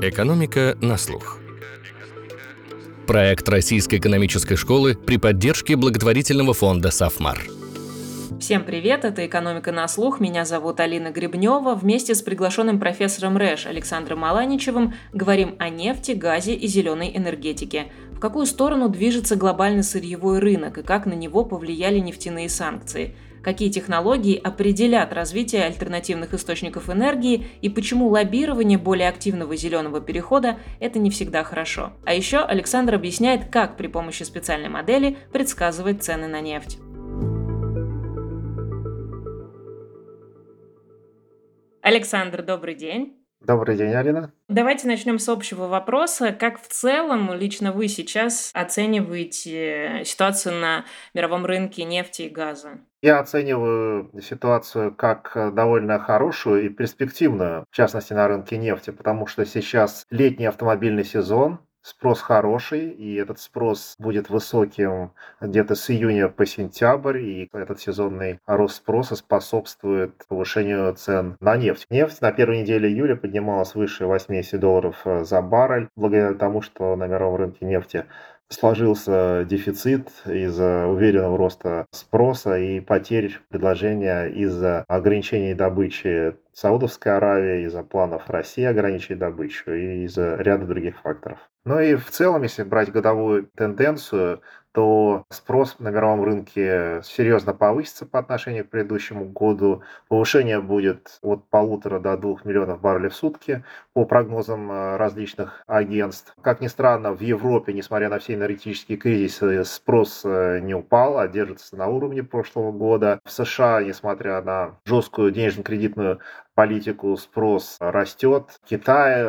Экономика на слух. Проект Российской экономической школы при поддержке благотворительного фонда «Сафмар». Всем привет, это «Экономика на слух», меня зовут Алина Гребнева. Вместе с приглашенным профессором РЭШ Александром Маланичевым говорим о нефти, газе и зеленой энергетике. В какую сторону движется глобальный сырьевой рынок и как на него повлияли нефтяные санкции – какие технологии определят развитие альтернативных источников энергии и почему лоббирование более активного зеленого перехода – это не всегда хорошо. А еще Александр объясняет, как при помощи специальной модели предсказывать цены на нефть. Александр, добрый день. Добрый день, Алина. Давайте начнем с общего вопроса. Как в целом лично вы сейчас оцениваете ситуацию на мировом рынке нефти и газа? Я оцениваю ситуацию как довольно хорошую и перспективную, в частности на рынке нефти, потому что сейчас летний автомобильный сезон, Спрос хороший, и этот спрос будет высоким где-то с июня по сентябрь, и этот сезонный рост спроса способствует повышению цен на нефть. Нефть на первой неделе июля поднималась выше 80 долларов за баррель, благодаря тому, что на мировом рынке нефти сложился дефицит из-за уверенного роста спроса и потерь предложения из-за ограничений добычи Саудовской Аравии, из-за планов России ограничить добычу и из-за ряда других факторов. Ну и в целом, если брать годовую тенденцию, то спрос на мировом рынке серьезно повысится по отношению к предыдущему году. Повышение будет от полутора до двух миллионов баррелей в сутки по прогнозам э, различных агентств. Как ни странно, в Европе, несмотря на все энергетические кризисы, спрос э, не упал, а держится на уровне прошлого года. В США, несмотря на жесткую денежно-кредитную политику спрос растет. В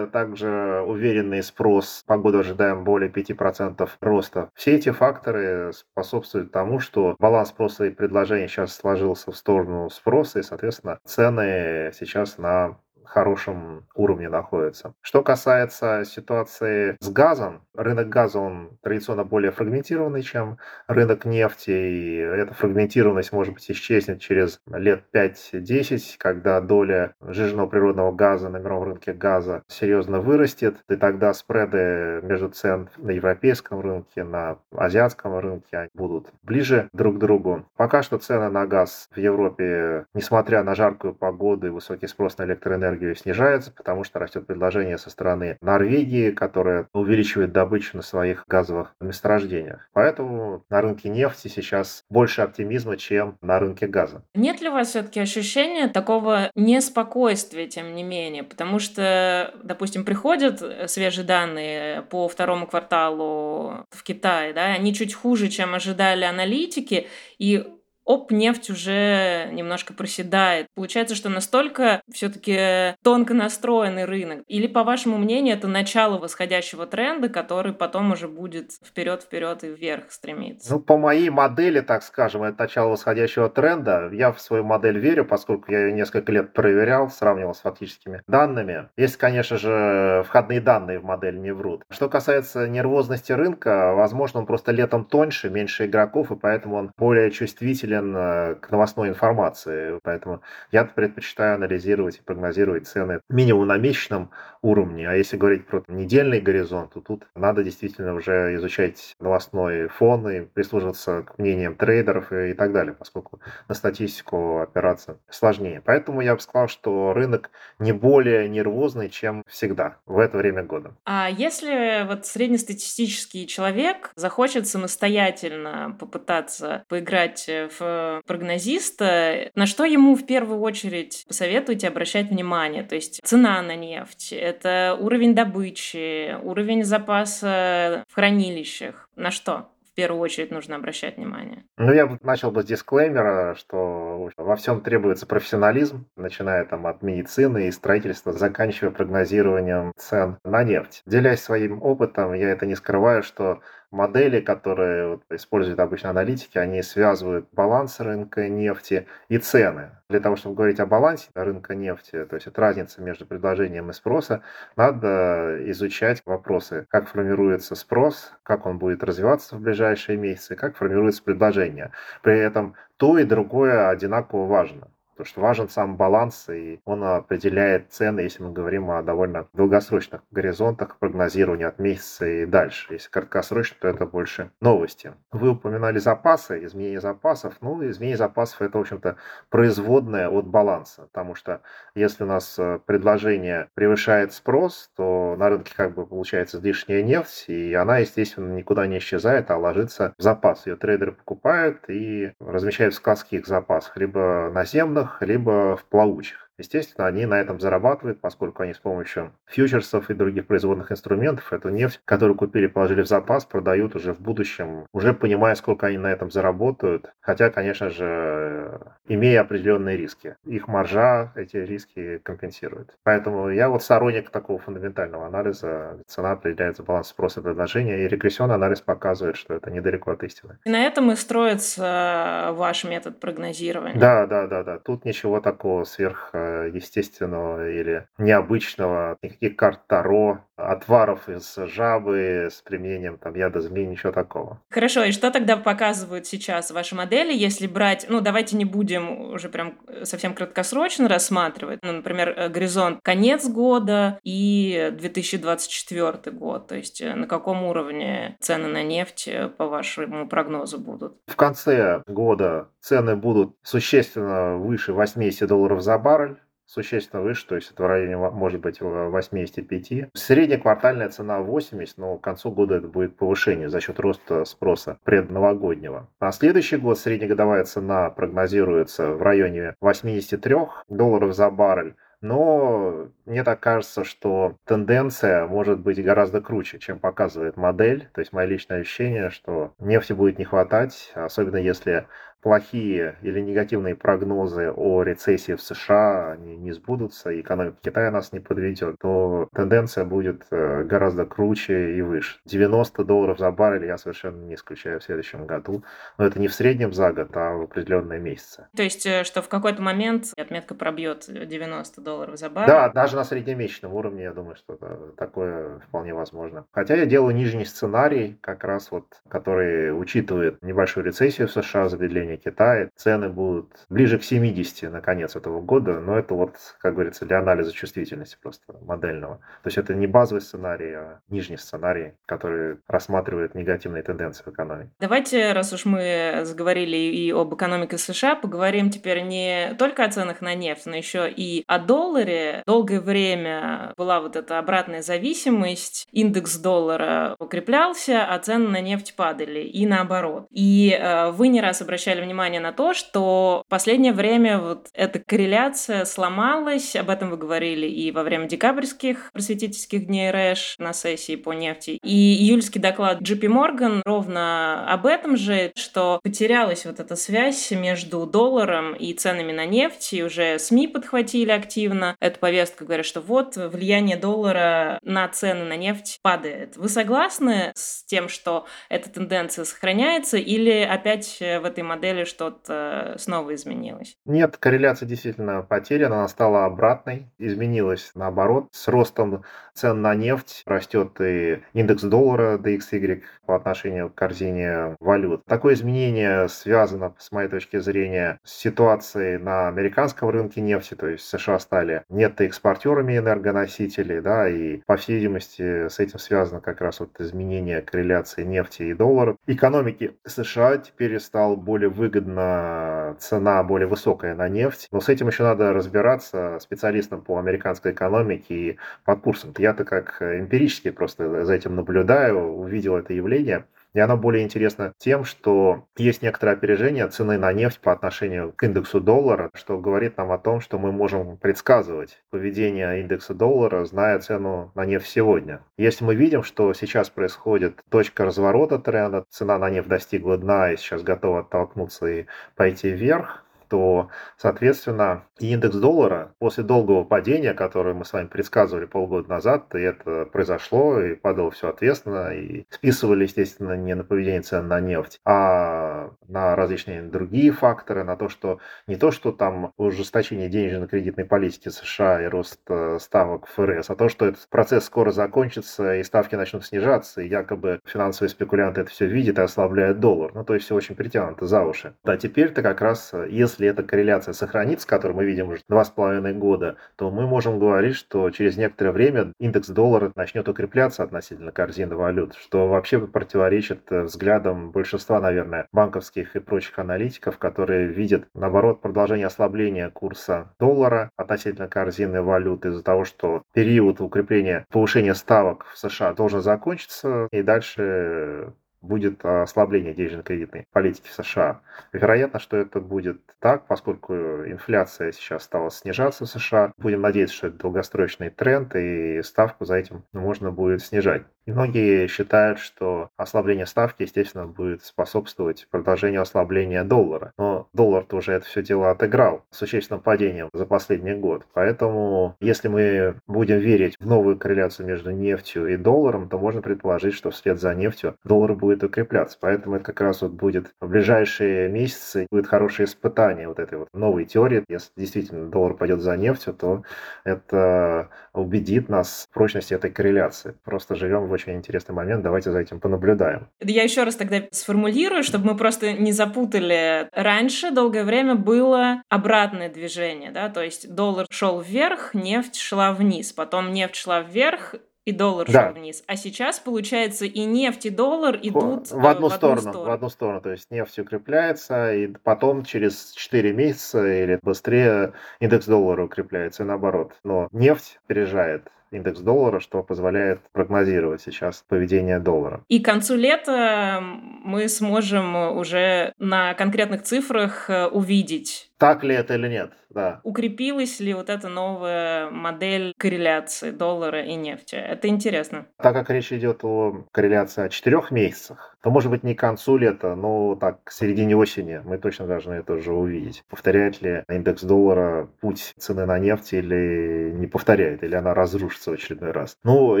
также уверенный спрос. По году ожидаем более 5% роста. Все эти факторы способствуют тому, что баланс спроса и предложения сейчас сложился в сторону спроса, и, соответственно, цены сейчас на хорошем уровне находится. Что касается ситуации с газом, рынок газа, он традиционно более фрагментированный, чем рынок нефти, и эта фрагментированность может быть исчезнет через лет 5-10, когда доля жиженного природного газа на мировом рынке газа серьезно вырастет, и тогда спреды между цен на европейском рынке, на азиатском рынке будут ближе друг к другу. Пока что цены на газ в Европе, несмотря на жаркую погоду и высокий спрос на электроэнергию, энергию снижается, потому что растет предложение со стороны Норвегии, которая увеличивает добычу на своих газовых месторождениях. Поэтому на рынке нефти сейчас больше оптимизма, чем на рынке газа. Нет ли у вас все-таки ощущения такого неспокойствия, тем не менее? Потому что, допустим, приходят свежие данные по второму кварталу в Китае, да, они чуть хуже, чем ожидали аналитики, и оп, нефть уже немножко проседает. Получается, что настолько все-таки тонко настроенный рынок. Или, по вашему мнению, это начало восходящего тренда, который потом уже будет вперед-вперед и вверх стремиться? Ну, по моей модели, так скажем, это начало восходящего тренда. Я в свою модель верю, поскольку я ее несколько лет проверял, сравнивал с фактическими данными. Есть, конечно же, входные данные в модель не врут. Что касается нервозности рынка, возможно, он просто летом тоньше, меньше игроков, и поэтому он более чувствителен э, к новостной информации, поэтому я предпочитаю анализировать и прогнозировать цены минимум на месячном уровне, а если говорить про недельный горизонт, то тут надо действительно уже изучать новостной фон и прислушиваться к мнениям трейдеров и так далее, поскольку на статистику опираться сложнее. Поэтому я бы сказал, что рынок не более нервозный, чем всегда в это время года. А если вот среднестатистический человек захочет самостоятельно попытаться поиграть в прогнозиста, на что ему в первую очередь посоветуете обращать внимание? То есть цена на нефть, это уровень добычи, уровень запаса в хранилищах. На что? Первую очередь нужно обращать внимание? Ну, я начал бы с дисклеймера, что во всем требуется профессионализм, начиная там от медицины и строительства, заканчивая прогнозированием цен на нефть. Делясь своим опытом, я это не скрываю, что модели, которые вот, используют обычно аналитики, они связывают баланс рынка нефти и цены. Для того, чтобы говорить о балансе рынка нефти, то есть это разница между предложением и спросом, надо изучать вопросы, как формируется спрос, как он будет развиваться в ближайшие месяцы, как формируется предложение. При этом то и другое одинаково важно. Потому что важен сам баланс, и он определяет цены, если мы говорим о довольно долгосрочных горизонтах прогнозирования от месяца и дальше. Если краткосрочно, то это больше новости. Вы упоминали запасы, изменение запасов. Ну, изменение запасов это, в общем-то, производное от баланса. Потому что если у нас э, предложение превышает спрос, то на рынке как бы получается лишняя нефть, и она, естественно, никуда не исчезает, а ложится в запас. Ее трейдеры покупают и размещают в складских запасах, либо наземных, либо в плавучих. Естественно, они на этом зарабатывают, поскольку они с помощью фьючерсов и других производных инструментов эту нефть, которую купили, положили в запас, продают уже в будущем, уже понимая, сколько они на этом заработают. Хотя, конечно же, имея определенные риски. Их маржа эти риски компенсирует. Поэтому я вот сторонник такого фундаментального анализа. Цена определяется баланс спроса и предложения, и регрессионный анализ показывает, что это недалеко от истины. И на этом и строится ваш метод прогнозирования. Да, да, да, да. Тут ничего такого сверх э, естественного или необычного, никаких карт Таро, отваров из жабы с применением там яда змеи, ничего такого. Хорошо, и что тогда показывают сейчас ваши модели, если брать, ну давайте не будем уже прям совсем краткосрочно рассматривать, ну, например, э, горизонт конец года и 2024 год, то есть э, на каком уровне цены на нефть э, по вашему прогнозу будут? В конце года цены будут существенно выше 80 долларов за баррель, существенно выше, то есть это в районе, может быть, 85. Средняя квартальная цена 80, но к концу года это будет повышение за счет роста спроса предновогоднего. На следующий год среднегодовая цена прогнозируется в районе 83 долларов за баррель, но мне так кажется, что тенденция может быть гораздо круче, чем показывает модель. То есть мое личное ощущение, что нефти будет не хватать, особенно если плохие или негативные прогнозы о рецессии в США они не сбудутся, и экономика Китая нас не подведет, то тенденция будет э, гораздо круче и выше. 90 долларов за баррель я совершенно не исключаю в следующем году. Но это не в среднем за год, а в определенные месяцы. То есть, э, что в какой-то момент отметка пробьет 90 долларов за баррель? Да, даже на среднемесячном уровне, я думаю, что такое вполне возможно. Хотя я делаю нижний сценарий, как раз вот, который учитывает небольшую рецессию в США, замедление потребления Китая, цены будут ближе к 70 на конец этого года, но это вот, как говорится, для анализа чувствительности просто модельного. То есть это не базовый сценарий, а нижний сценарий, который рассматривает негативные тенденции в экономике. Давайте, раз уж мы заговорили и об экономике США, поговорим теперь не только о ценах на нефть, но еще и о долларе. Долгое время была вот эта обратная зависимость, индекс доллара укреплялся, а цены на нефть падали, и наоборот. И э, вы не раз обращали обращали внимание на то, что в последнее время вот эта корреляция сломалась, об этом вы говорили и во время декабрьских просветительских дней РЭШ на сессии по нефти, и июльский доклад JP Morgan ровно об этом же, что потерялась вот эта связь между долларом и ценами на нефть, и уже СМИ подхватили активно эту повестку, говорят, что вот влияние доллара на цены на нефть падает. Вы согласны с тем, что эта тенденция сохраняется, или опять в этой модели модели что-то снова изменилось? Нет, корреляция действительно потеряна, она стала обратной, изменилась наоборот. С ростом цен на нефть растет и индекс доллара DXY по отношению к корзине валют. Такое изменение связано, с моей точки зрения, с ситуацией на американском рынке нефти, то есть США стали нет экспортерами энергоносителей, да, и по всей видимости с этим связано как раз вот изменение корреляции нефти и доллара. Экономики США теперь стал более выгодна цена более высокая на нефть. Но с этим еще надо разбираться специалистам по американской экономике и по курсам. Я-то как эмпирически просто за этим наблюдаю, увидел это явление. И оно более интересно тем, что есть некоторое опережение цены на нефть по отношению к индексу доллара, что говорит нам о том, что мы можем предсказывать поведение индекса доллара, зная цену на нефть сегодня. Если мы видим, что сейчас происходит точка разворота тренда, цена на нефть достигла дна и сейчас готова оттолкнуться и пойти вверх, то, соответственно, индекс доллара после долгого падения, которое мы с вами предсказывали полгода назад, и это произошло, и падало все ответственно, и списывали, естественно, не на поведение цен на нефть, а на различные другие факторы, на то, что не то, что там ужесточение денежно-кредитной политики США и рост э, ставок ФРС, а то, что этот процесс скоро закончится, и ставки начнут снижаться, и якобы финансовые спекулянты это все видят и ослабляют доллар. Ну, то есть все очень притянуто за уши. Да, теперь-то как раз, если если эта корреляция сохранится, которую мы видим уже два с половиной года, то мы можем говорить, что через некоторое время индекс доллара начнет укрепляться относительно корзины валют, что вообще противоречит э, взглядам большинства, наверное, банковских и прочих аналитиков, которые видят, наоборот, продолжение ослабления курса доллара относительно корзины валют из-за того, что период укрепления, повышения ставок в США должен закончиться, и дальше будет ослабление денежно-кредитной политики США. Вероятно, что это будет так, поскольку инфляция сейчас стала снижаться в США. Будем надеяться, что это долгосрочный тренд, и ставку за этим можно будет снижать. И многие считают, что ослабление ставки, естественно, будет способствовать продолжению ослабления доллара. Но доллар-то уже это все дело отыграл существенным падением за последний год. Поэтому, если мы будем верить в новую корреляцию между нефтью и долларом, то можно предположить, что вслед за нефтью доллар будет укрепляться. Поэтому это как раз вот будет в ближайшие месяцы будет хорошее испытание вот этой вот новой теории. Если действительно доллар пойдет за нефтью, то это убедит нас в прочности этой корреляции. Просто живем в очень интересный момент, давайте за этим понаблюдаем. Я еще раз тогда сформулирую, чтобы мы просто не запутали. Раньше долгое время было обратное движение, да, то есть доллар шел вверх, нефть шла вниз, потом нефть шла вверх, и доллар да. шел вниз. А сейчас, получается, и нефть, и доллар идут в одну, в сторону, одну сторону. В одну сторону. То есть нефть укрепляется, и потом через 4 месяца или быстрее индекс доллара укрепляется, и наоборот. Но нефть опережает индекс доллара, что позволяет прогнозировать сейчас поведение доллара. И к концу лета мы сможем уже на конкретных цифрах э, увидеть, так ли это или нет, да. Укрепилась ли вот эта новая модель корреляции доллара и нефти? Это интересно. Так как речь идет о корреляции о четырех месяцах, то, может быть, не к концу лета, но так, к середине осени мы точно должны это уже увидеть. Повторяет ли индекс доллара путь цены на нефть или не повторяет, или она разрушится в очередной раз. Ну,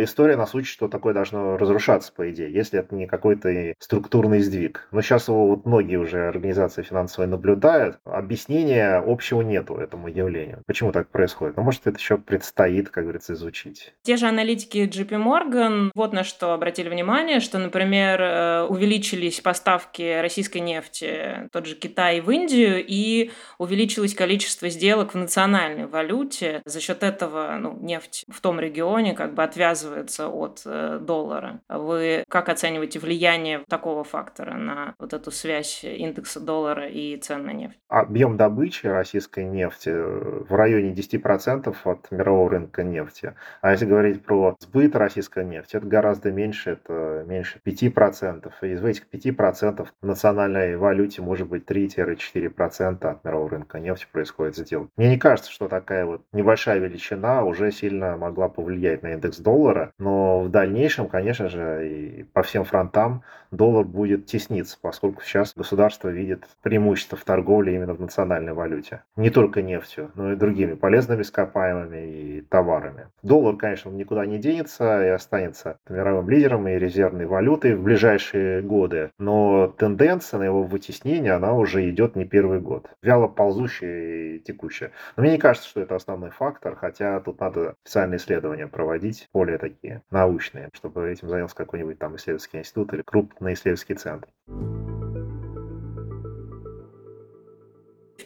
история нас учит, что такое должно разрушаться, по идее, если это не какой-то структурный сдвиг. Но сейчас его вот многие уже организации финансовые наблюдают. Объяснение объяснения общего нету этому явлению. Почему так происходит? Ну, может, это еще предстоит, как говорится, изучить. Те же аналитики JP Morgan вот на что обратили внимание, что, например, э, увеличились поставки российской нефти, тот же Китай в Индию, и увеличилось количество сделок в национальной валюте. За счет этого ну, нефть в том регионе как бы отвязывается от э, доллара. Вы как оцениваете влияние такого фактора на вот эту связь индекса доллара и цен на нефть? Объем добычи добычи российской нефти э, в районе 10% от мирового рынка нефти. А если говорить про сбыт российской нефти, это гораздо меньше, это меньше 5%. И из этих 5% в национальной валюте может быть 3-4% от мирового рынка нефти происходит сделка. Мне не кажется, что такая вот небольшая величина уже сильно могла повлиять на индекс доллара, но в дальнейшем, конечно же, и по всем фронтам доллар будет тесниться, поскольку сейчас государство видит преимущество в торговле именно в национальной национальной валюте. Не только нефтью, но и другими полезными ископаемыми и товарами. Доллар, конечно, никуда не денется и останется мировым лидером и резервной валютой в ближайшие годы. Но тенденция на его вытеснение, она уже идет не первый год. Вяло ползущая и текущая. Но мне не кажется, что это основной фактор, хотя тут надо специальные исследования проводить, более такие научные, чтобы этим занялся какой-нибудь там исследовательский институт или крупный исследовательский центр.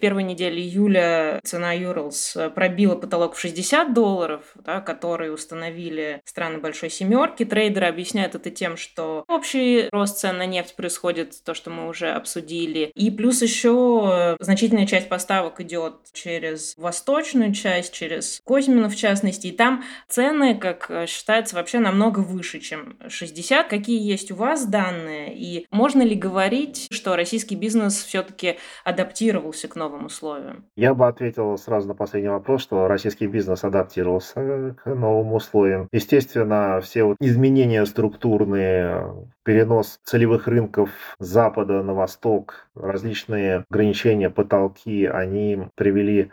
Первой неделе июля цена Юрлс э, пробила потолок в 60 долларов, да, который установили страны Большой Семерки. Трейдеры объясняют это тем, что общий рост цен на нефть происходит, то, что мы уже обсудили. И плюс еще э, значительная часть поставок идет через восточную часть, через Козьмину в частности. И там цены, как э, считается, вообще намного выше, чем 60. Какие есть у вас данные? И можно ли говорить, что российский бизнес все-таки адаптировался к новым новым условиям? Я бы ответил сразу на последний вопрос, что российский бизнес адаптировался к новым условиям. Естественно, все вот изменения структурные, перенос целевых рынков с запада на восток, различные ограничения, потолки, они привели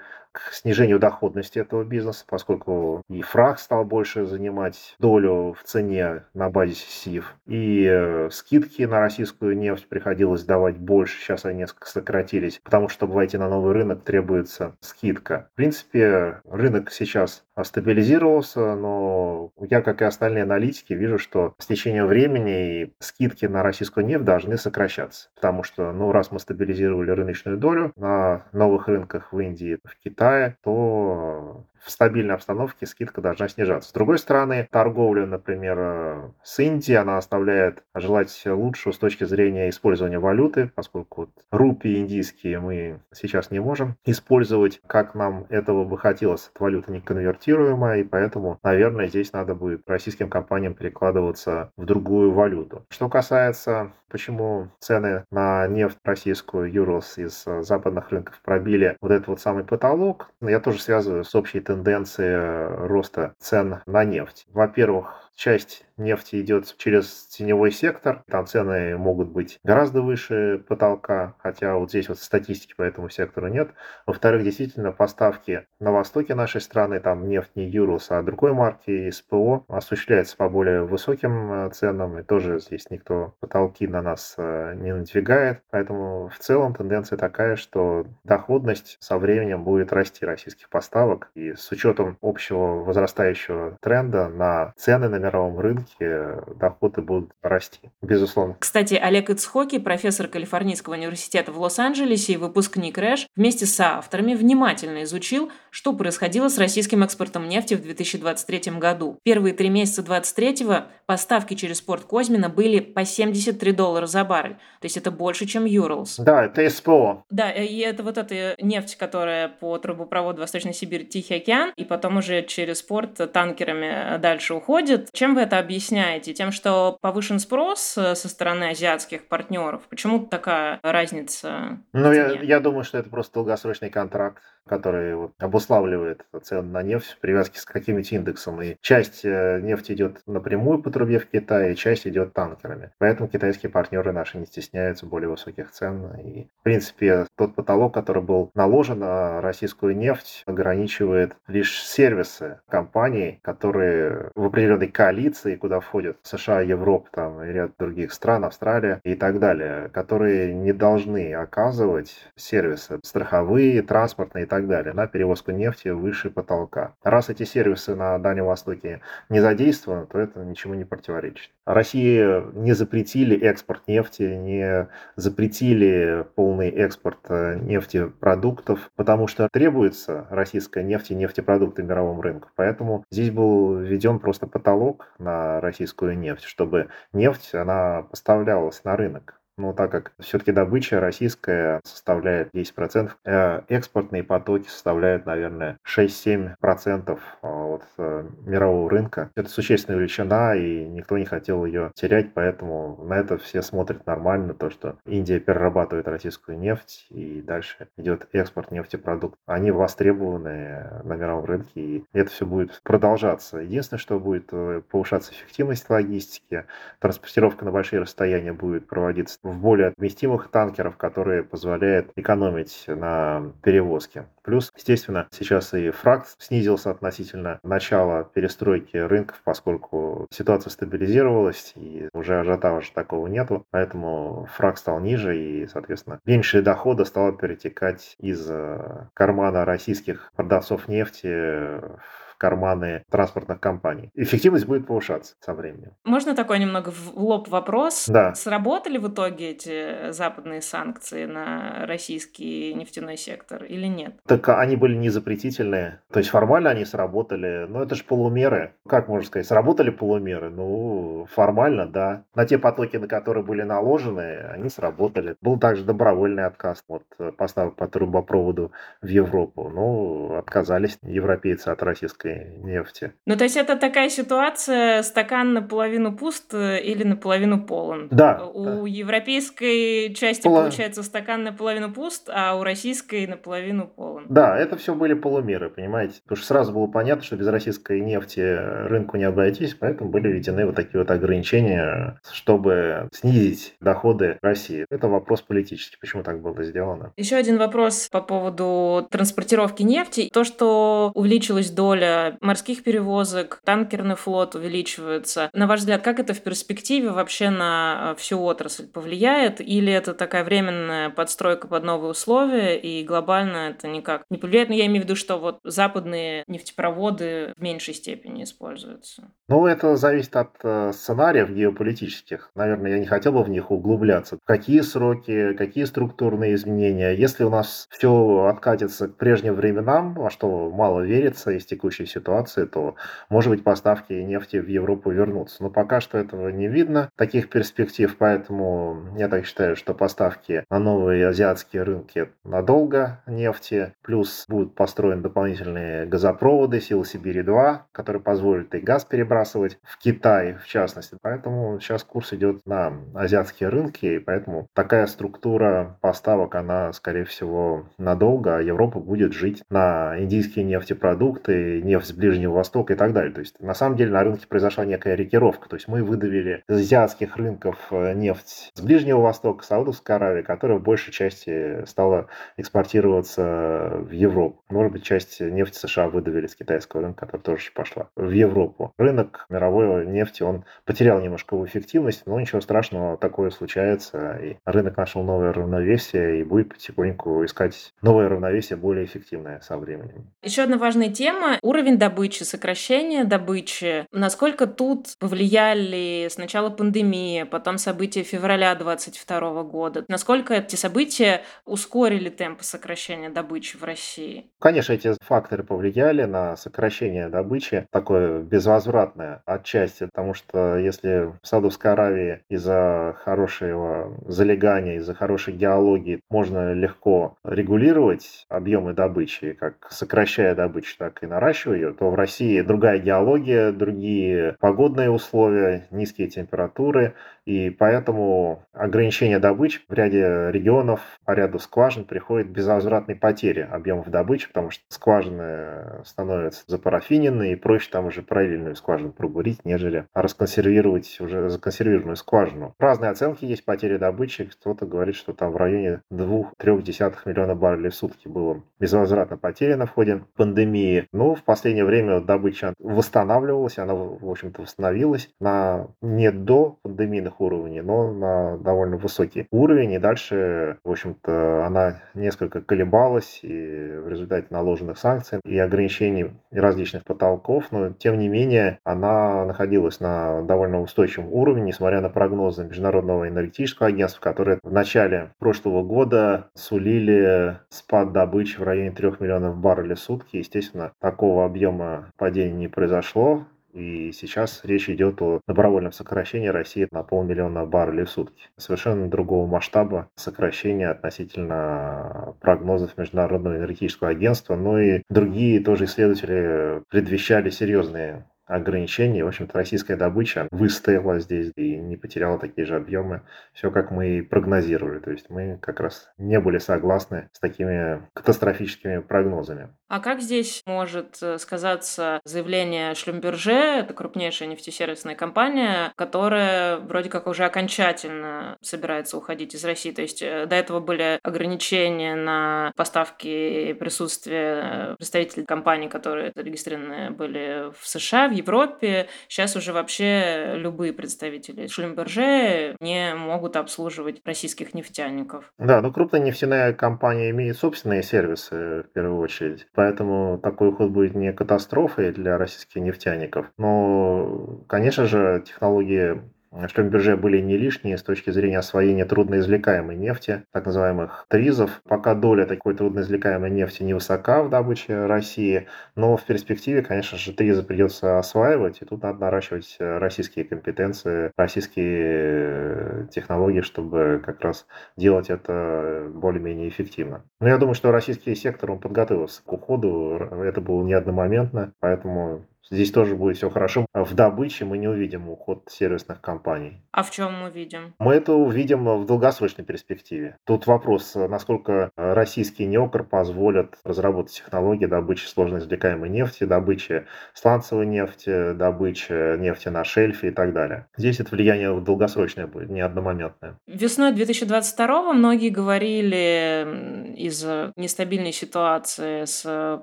снижению доходности этого бизнеса, поскольку и фраг стал больше занимать долю в цене на базе СИФ, и э, скидки на российскую нефть приходилось давать больше, сейчас они несколько сократились, потому что, чтобы войти на новый рынок, требуется скидка. В принципе, рынок сейчас стабилизировался, но я, как и остальные аналитики, вижу, что с течением времени скидки на российскую нефть должны сокращаться, потому что, ну, раз мы стабилизировали рыночную долю на новых рынках в Индии, в Китае, то в стабильной обстановке скидка должна снижаться. С другой стороны, торговля, например, э, с Индией, она оставляет желать лучшего с точки зрения использования валюты, поскольку рупии индийские мы сейчас не можем использовать, как нам этого бы хотелось. Эта валюта не конвертируемая, и поэтому, наверное, здесь надо будет российским компаниям перекладываться в другую валюту. Что касается, почему цены на нефть российскую, Юрлс из западных рынков пробили вот этот вот самый потолок, я тоже связываю с общей тенденции роста цен на нефть. Во-первых, часть нефти идет через теневой сектор. Там цены могут быть гораздо выше потолка, хотя вот здесь вот статистики по этому сектору нет. Во-вторых, действительно, поставки на востоке нашей страны, там нефть не Юрус, а другой марки СПО, осуществляется по более высоким э, ценам, и тоже здесь никто потолки на нас э, не надвигает. Поэтому в целом тенденция такая, что доходность со временем будет расти российских поставок, и с учетом общего возрастающего тренда на цены на мировом рынке, доходы будут расти, безусловно. Кстати, Олег Ицхоки, профессор Калифорнийского университета в Лос-Анджелесе и выпускник РЭШ, вместе с авторами внимательно изучил, что происходило с российским экспортом нефти в 2023 году. Первые три месяца 2023 поставки через порт Козьмина были по 73 доллара за баррель. То есть это больше, чем Юрлс. Да, это СПО. Да, и это вот эта нефть, которая по трубопроводу Восточной Сибирь Тихий океан, и потом уже через порт танкерами дальше уходит. Чем вы это объясняете? Тем, что повышен спрос э, со стороны азиатских партнеров? Почему такая разница? Ну, я, я думаю, что это просто долгосрочный контракт который вот обуславливает цены на нефть в привязке с каким-нибудь индексом. И часть э, нефти идет напрямую по трубе в Китае, часть идет танкерами. Поэтому китайские партнеры наши не стесняются более высоких цен. И, в принципе, тот потолок, который был наложен на российскую нефть, ограничивает лишь сервисы компаний, которые в определенной коалиции, куда входят США, Европа там, и ряд других стран, Австралия и так далее, которые не должны оказывать сервисы страховые, транспортные и так далее, на перевозку нефти выше потолка. Раз эти сервисы на Дальнем Востоке не задействованы, то это ничему не противоречит. России не запретили экспорт нефти, не запретили полный экспорт э, нефтепродуктов, потому что требуется российская нефть и нефтепродукты мировому рынку. Поэтому здесь был введен просто потолок на российскую нефть, чтобы нефть, она поставлялась на рынок. Но так как все-таки добыча российская составляет 10%, э, экспортные потоки составляют, наверное, 6-7% от э, мирового рынка. Это существенная величина, и никто не хотел ее терять, поэтому на это все смотрят нормально, то, что Индия перерабатывает российскую нефть, и дальше идет экспорт нефтепродуктов. Они востребованы на мировом рынке, и это все будет продолжаться. Единственное, что будет э, повышаться эффективность логистики, транспортировка на большие расстояния будет проводиться в более вместимых танкеров, которые позволяют экономить на перевозке. Плюс, естественно, сейчас и фракт снизился относительно начала перестройки рынков, поскольку ситуация стабилизировалась и уже ажиотажа такого нету, поэтому фракт стал ниже и, соответственно, меньше дохода стало перетекать из э, кармана российских продавцов нефти в карманы транспортных компаний. Эффективность будет повышаться со временем. Можно такой немного в лоб вопрос? Да. Сработали в итоге эти западные санкции на российский нефтяной сектор или нет? Так они были не запретительные. То есть формально они сработали, но это же полумеры. Как можно сказать, сработали полумеры? Ну, формально, да. На те потоки, на которые были наложены, они сработали. Был также добровольный отказ от поставок по трубопроводу в Европу. Ну, отказались европейцы от российской российской нефти. Ну, то есть это такая ситуация, стакан наполовину пуст э, или наполовину полон? Да. У да. европейской части, Поло... получается, стакан наполовину пуст, а у российской наполовину полон. Да, это все были полумеры, понимаете? Потому что сразу было понятно, что без российской нефти рынку не обойтись, поэтому были введены вот такие вот ограничения, чтобы снизить доходы России. Это вопрос политический, почему так было сделано. Еще один вопрос по поводу транспортировки нефти. То, что увеличилась доля морских перевозок, танкерный флот увеличивается. На ваш взгляд, как это в перспективе вообще на э, всю отрасль повлияет? Или это такая временная подстройка под новые условия, и глобально это никак не повлияет? Но я имею в виду, что вот западные нефтепроводы в меньшей степени используются. Ну, это зависит от э, сценариев геополитических. Наверное, я не хотел бы в них углубляться. Какие сроки, какие структурные изменения. Если у нас все откатится к прежним временам, во что мало верится из текущей ситуации, то, может быть, поставки нефти в Европу вернутся. Но пока что этого не видно, таких перспектив, поэтому я так считаю, что поставки на новые азиатские рынки надолго нефти, плюс будут построены дополнительные газопроводы Силы Сибири-2, которые позволят и газ перебрасывать в Китай, в частности. Поэтому сейчас курс идет на азиатские рынки, и поэтому такая структура поставок, она, скорее всего, надолго, а Европа будет жить на индийские нефтепродукты, нефть с Ближнего Востока и так далее. То есть, на самом деле, на рынке произошла некая рекировка. То есть, мы выдавили из азиатских рынков э, нефть с Ближнего Востока, Саудовской Аравии, которая в большей части стала экспортироваться в Европу. Может быть, часть нефти США выдавили с китайского рынка, которая тоже пошла в Европу. Рынок мировой нефти, он потерял немножко в эффективности, но ничего страшного, такое случается. И рынок нашел новое равновесие и будет потихоньку искать новое равновесие, более эффективное со временем. Еще одна важная тема – уровень добычи, сокращение добычи. Насколько тут повлияли сначала пандемия, потом события февраля 2022 года? Насколько эти события ускорили темпы сокращения добычи в России? Конечно, эти факторы повлияли на сокращение добычи, такое безвозвратное отчасти, потому что если в Саудовской Аравии из-за хорошего залегания, из-за хорошей геологии можно легко регулировать объемы добычи, как сокращая добычу, так и наращивая ее, то в России другая геология, другие погодные условия, низкие температуры, и поэтому ограничение добычи в ряде регионов по ряду скважин приходит безвозвратной потере объемов добычи, потому что скважины становятся запарафинены, и проще там уже параллельную скважину пробурить, нежели расконсервировать уже законсервированную скважину. Разные оценки есть потери добычи. Кто-то говорит, что там в районе 2-3 миллиона баррелей в сутки было безвозвратно потеряно в ходе пандемии. Но в последнее время добыча восстанавливалась, она, в общем-то, восстановилась на не до пандемийных уровней, но на довольно высокий уровень. И дальше, в общем-то, она несколько колебалась и в результате наложенных санкций и ограничений различных потолков, но тем не менее она находилась на довольно устойчивом уровне, несмотря на прогнозы Международного энергетического агентства, которые в начале прошлого года сулили спад добычи в районе 3 миллионов баррелей в сутки. Естественно, такого объема падения не произошло. И сейчас речь идет о добровольном сокращении России на полмиллиона баррелей в сутки. Совершенно другого масштаба сокращения относительно прогнозов Международного энергетического агентства. Но и другие тоже исследователи предвещали серьезные ограничений. В общем-то, российская добыча выстояла здесь и не потеряла такие же объемы. Все как мы и прогнозировали. То есть мы как раз не были согласны с такими катастрофическими прогнозами. А как здесь может э, сказаться заявление Шлюмберже, это крупнейшая нефтесервисная компания, которая вроде как уже окончательно собирается уходить из России? То есть э, до этого были ограничения на поставки и присутствие представителей компаний, которые зарегистрированы были в США, в Европе. Сейчас уже вообще любые представители Шлюмберже не могут обслуживать российских нефтяников. Да, ну крупная нефтяная компания имеет собственные сервисы в первую очередь поэтому такой уход будет не катастрофой для российских нефтяников. Но, конечно же, технологии Шлюмберже были не лишние с точки зрения освоения трудноизвлекаемой нефти, так называемых тризов. Пока доля такой трудноизвлекаемой нефти невысока в добыче России, но в перспективе, конечно же, тризы придется осваивать, и тут надо наращивать российские компетенции, российские э, технологии, чтобы как раз делать это более-менее эффективно. Но я думаю, что российский сектор, он подготовился к уходу, это было не одномоментно, поэтому здесь тоже будет все хорошо. В добыче мы не увидим уход сервисных компаний. А в чем мы видим? Мы это увидим в долгосрочной перспективе. Тут вопрос, насколько российский неокр позволят разработать технологии добычи сложно извлекаемой нефти, добычи сланцевой нефти, добычи нефти на шельфе и так далее. Здесь это влияние долгосрочное будет, не одномоментное. Весной 2022 многие говорили из-за нестабильной ситуации с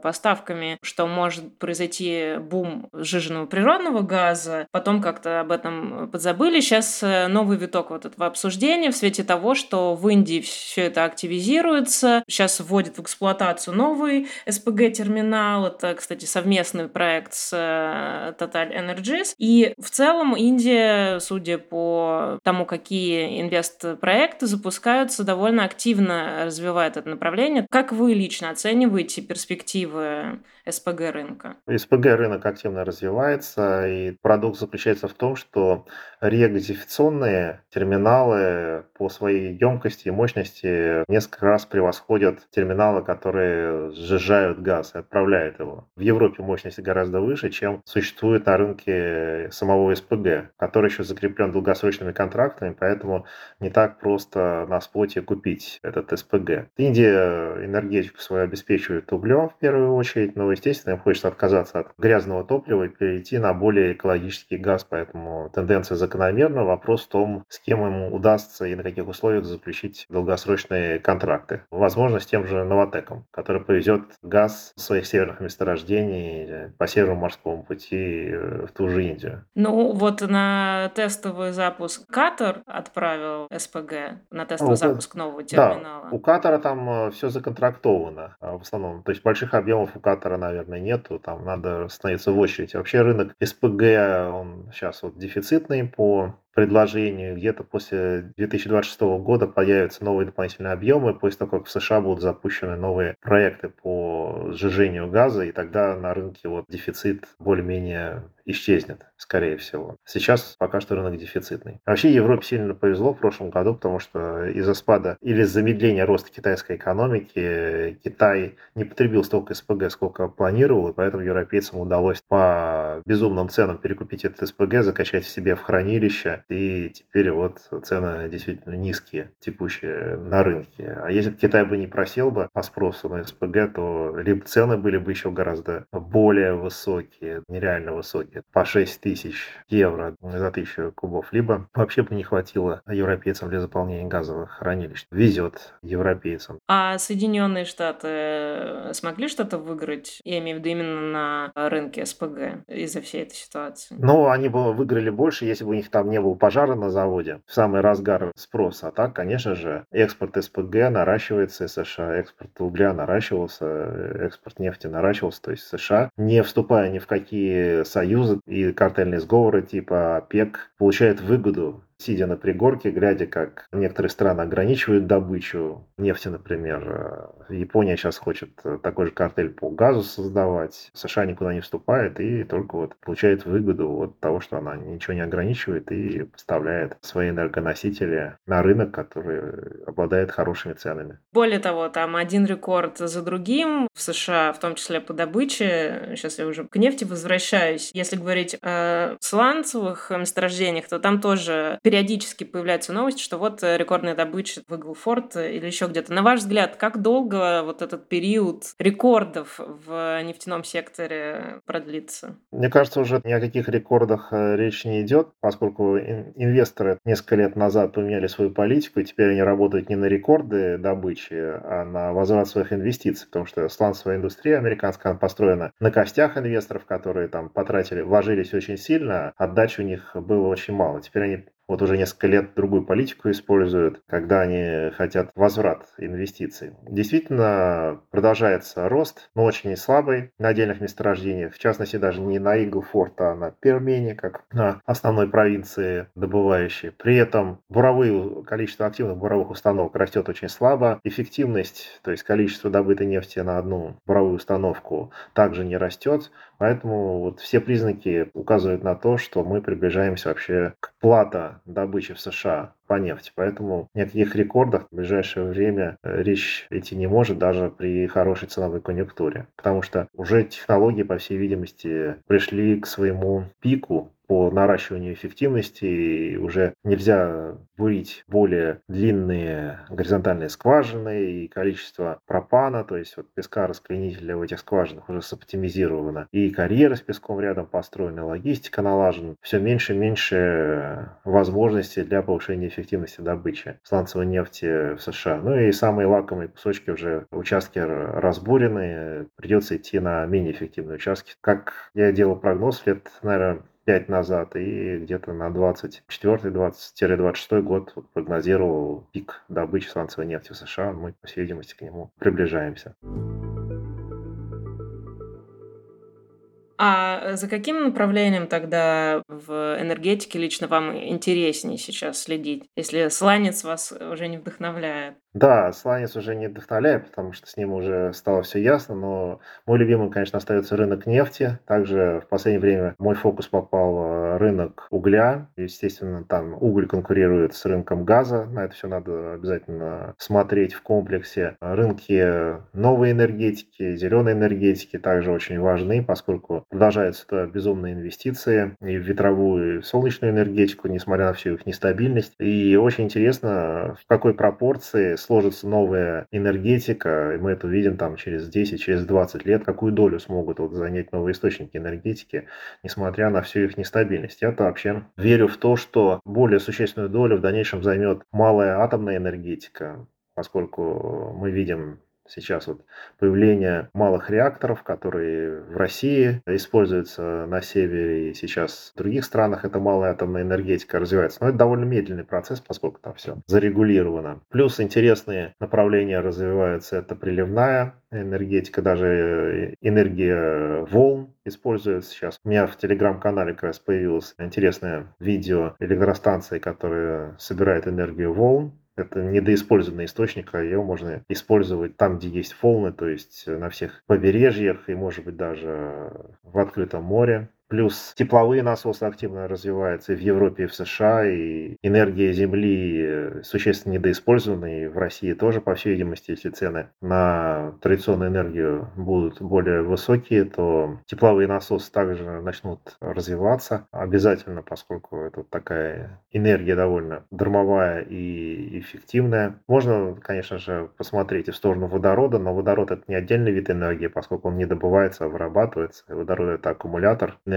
поставками, что может произойти бум сжиженного природного газа. Потом как-то об этом подзабыли. Сейчас э, новый виток вот этого обсуждения в свете того, что в Индии все это активизируется. Сейчас вводят в эксплуатацию новый СПГ-терминал. Это, кстати, совместный проект с э, Total Energies. И в целом Индия, судя по тому, какие инвест-проекты запускаются, довольно активно развивает это направление. Как вы лично оцениваете перспективы СПГ рынка? СПГ рынок активно развивается, и парадокс заключается в том, что регазификационные терминалы по своей емкости и мощности несколько раз превосходят терминалы, которые сжижают газ и отправляют его. В Европе мощность гораздо выше, чем существует на рынке самого СПГ, который еще закреплен долгосрочными контрактами, поэтому не так просто на споте купить этот СПГ. Индия энергетику свою обеспечивает углем в первую очередь, но, естественно, им хочется отказаться от грязного топлива и перейти на более экологический газ, поэтому тенденция закономерна. Вопрос в том, с кем ему удастся и на каких условиях заключить долгосрочные контракты. Возможно, с тем же Новотеком, который повезет газ с своих северных месторождений по Северному морскому пути э, в ту же Индию. Ну, вот на тестовый запуск Катар отправил СПГ, на тестовый у, запуск нового терминала. Да, у Катара там э, все законтрактовано в основном. То есть больших объемов у Катара, наверное, нету. Там надо становиться в очередь. Вообще рынок СПГ, он сейчас вот дефицитный по предложению. Где-то после 2026 года появятся новые дополнительные объемы, после того, как в США будут запущены новые проекты по сжижению газа, и тогда на рынке вот дефицит более-менее исчезнет, скорее всего. Сейчас пока что рынок дефицитный. Вообще Европе сильно повезло в прошлом году, потому что из-за спада или замедления роста китайской экономики Китай не потребил столько СПГ, сколько планировал, и поэтому европейцам удалось по безумным ценам перекупить этот СПГ, закачать в себе в хранилище, и теперь вот цены действительно низкие, текущие на рынке. А если бы Китай бы не просел бы по спросу на СПГ, то либо цены были бы еще гораздо более высокие, нереально высокие, по 6 тысяч евро за тысячу кубов, либо вообще бы не хватило европейцам для заполнения газовых хранилищ. Везет европейцам. А Соединенные Штаты смогли что-то выиграть, я имею в виду именно на рынке СПГ из-за всей этой ситуации? Ну, они бы выиграли больше, если бы у них там не было пожара на заводе в самый разгар спроса. А так, конечно же, экспорт СПГ наращивается из США, экспорт угля наращивался, экспорт нефти наращивался. То есть США, не вступая ни в какие союзы и картельные сговоры типа ОПЕК, получает выгоду сидя на пригорке, глядя, как некоторые страны ограничивают добычу нефти, например. Япония сейчас хочет такой же картель по газу создавать. США никуда не вступает и только вот получает выгоду от того, что она ничего не ограничивает и поставляет свои энергоносители на рынок, который обладает хорошими ценами. Более того, там один рекорд за другим в США, в том числе по добыче. Сейчас я уже к нефти возвращаюсь. Если говорить о сланцевых месторождениях, то там тоже периодически появляются новости, что вот э, рекордная добыча в Иглфорд или еще где-то. На ваш взгляд, как долго вот этот период рекордов в нефтяном секторе продлится? Мне кажется, уже ни о каких рекордах э, речь не идет, поскольку инвесторы несколько лет назад поменяли свою политику, и теперь они работают не на рекорды добычи, а на возврат своих инвестиций, потому что сланцевая индустрия американская построена на костях инвесторов, которые там потратили, вложились очень сильно, отдачи у них было очень мало. Теперь они вот уже несколько лет другую политику используют, когда они хотят возврат инвестиций. Действительно, продолжается рост, но очень слабый на отдельных месторождениях, в частности, даже не на Иглфорд, а на Пермене, как на основной провинции добывающей. При этом буровые, количество активных буровых установок растет очень слабо, эффективность, то есть количество добытой нефти на одну буровую установку также не растет, поэтому вот все признаки указывают на то, что мы приближаемся вообще к плата добычи в США. По нефти. Поэтому ни о каких рекордах в ближайшее время э, речь идти не может даже при хорошей ценовой конъюнктуре. Потому что уже технологии, по всей видимости, пришли к своему пику по наращиванию эффективности и уже нельзя бурить более длинные горизонтальные скважины и количество пропана, то есть вот песка расклинителя в этих скважинах уже соптимизировано, и карьеры с песком рядом построены, логистика налажена, все меньше и меньше возможностей для повышения добычи сланцевой нефти в США. Ну и самые лакомые кусочки уже участки разбурены, придется идти на менее эффективные участки. Как я делал прогноз лет, наверное, 5 назад, и где-то на 24-26 год прогнозировал пик добычи сланцевой нефти в США. Мы, по всей видимости, к нему приближаемся. А за каким направлением тогда в энергетике лично вам интереснее сейчас следить, если сланец вас уже не вдохновляет? Да, сланец уже не вдохновляет, потому что с ним уже стало все ясно, но мой любимый, конечно, остается рынок нефти. Также в последнее время мой фокус попал в рынок угля. Естественно, там уголь конкурирует с рынком газа. На это все надо обязательно смотреть в комплексе. Рынки новой энергетики, зеленой энергетики также очень важны, поскольку продолжаются туда безумные инвестиции и в ветровую, и в солнечную энергетику, несмотря на всю их нестабильность. И очень интересно, в какой пропорции сложится новая энергетика, и мы это увидим там через 10, через 20 лет, какую долю смогут вот занять новые источники энергетики, несмотря на всю их нестабильность. Я-то вообще верю в то, что более существенную долю в дальнейшем займет малая атомная энергетика, поскольку мы видим Сейчас вот появление малых реакторов, которые в России используются на севере и сейчас в других странах эта малая атомная энергетика развивается. Но это довольно медленный процесс, поскольку там все зарегулировано. Плюс интересные направления развиваются. Это приливная энергетика, даже энергия волн используется сейчас. У меня в телеграм-канале как раз появилось интересное видео электростанции, которая собирает энергию волн это недоиспользованный источник, а его можно использовать там, где есть волны, то есть на всех побережьях и, может быть, даже в открытом море. Плюс тепловые насосы активно развиваются и в Европе, и в США, и энергия Земли существенно недоиспользована, и в России тоже, по всей видимости, если цены на традиционную энергию будут более высокие, то тепловые насосы также начнут развиваться обязательно, поскольку это такая энергия довольно дармовая и эффективная. Можно, конечно же, посмотреть и в сторону водорода, но водород это не отдельный вид энергии, поскольку он не добывается, а вырабатывается. Водород это аккумулятор энергии.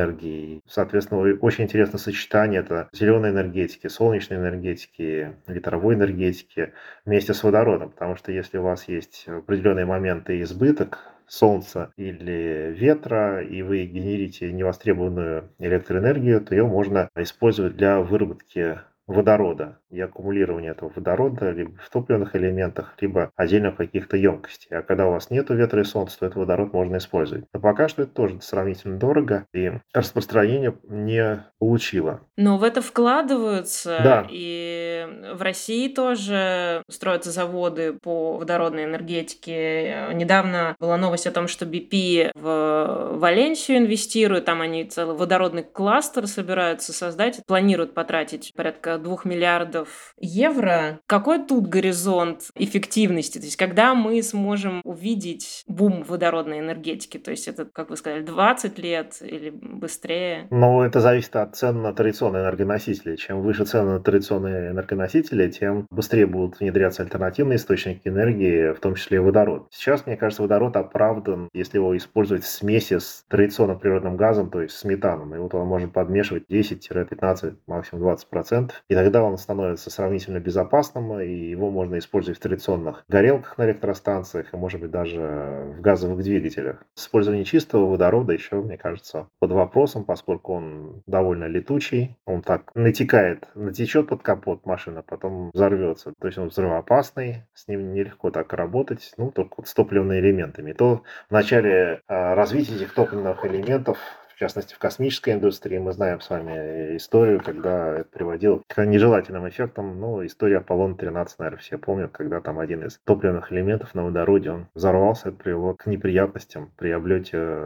Соответственно, очень интересное сочетание это зеленой энергетики, солнечной энергетики, ветровой энергетики вместе с водородом. Потому что если у вас есть определенные моменты избыток солнца или ветра, и вы генерите невостребованную электроэнергию, то ее можно использовать для выработки водорода и аккумулирования этого водорода либо в топливных элементах, либо отдельно в каких-то емкостях. А когда у вас нет ветра и солнца, то этот водород можно использовать. Но пока что это тоже сравнительно дорого, и распространение не получило. Но в это вкладываются, да. и в России тоже строятся заводы по водородной энергетике. Недавно была новость о том, что BP в Валенсию инвестирует, там они целый водородный кластер собираются создать, планируют потратить порядка 2 миллиардов евро. Какой тут горизонт эффективности? То есть когда мы сможем увидеть бум водородной энергетики? То есть это, как вы сказали, 20 лет или быстрее? Ну, это зависит от цен на традиционные энергоносители. Чем выше цены на традиционные энергоносители, тем быстрее будут внедряться альтернативные источники энергии, в том числе и водород. Сейчас, мне кажется, водород оправдан, если его использовать в смеси с традиционным природным газом, то есть с метаном. И вот он может подмешивать 10-15, максимум 20%. И тогда он становится сравнительно безопасным, и его можно использовать в традиционных горелках на электростанциях, и, может быть, даже в газовых двигателях. Использование чистого водорода еще, мне кажется, под вопросом, поскольку он довольно летучий, он так натекает, натечет под капот машина, потом взорвется. То есть он взрывоопасный, с ним нелегко так работать, ну, только вот с топливными элементами. То в начале э, развития этих топливных элементов частности, в космической индустрии. Мы знаем с вами историю, когда это приводило к нежелательным эффектам. Ну, история Аполлона-13, наверное, все помнят, когда там один из топливных элементов на водороде, он взорвался, это привело к неприятностям при облете